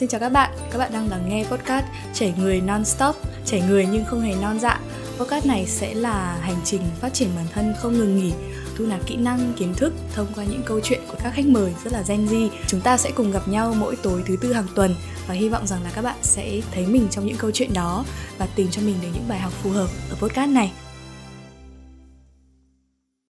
xin chào các bạn, các bạn đang lắng nghe podcast Chảy người non-stop, chảy người nhưng không hề non dạ. Podcast này sẽ là hành trình phát triển bản thân không ngừng nghỉ, thu nạp kỹ năng, kiến thức thông qua những câu chuyện của các khách mời rất là Gen Z. Chúng ta sẽ cùng gặp nhau mỗi tối thứ tư hàng tuần và hy vọng rằng là các bạn sẽ thấy mình trong những câu chuyện đó và tìm cho mình được những bài học phù hợp ở podcast này.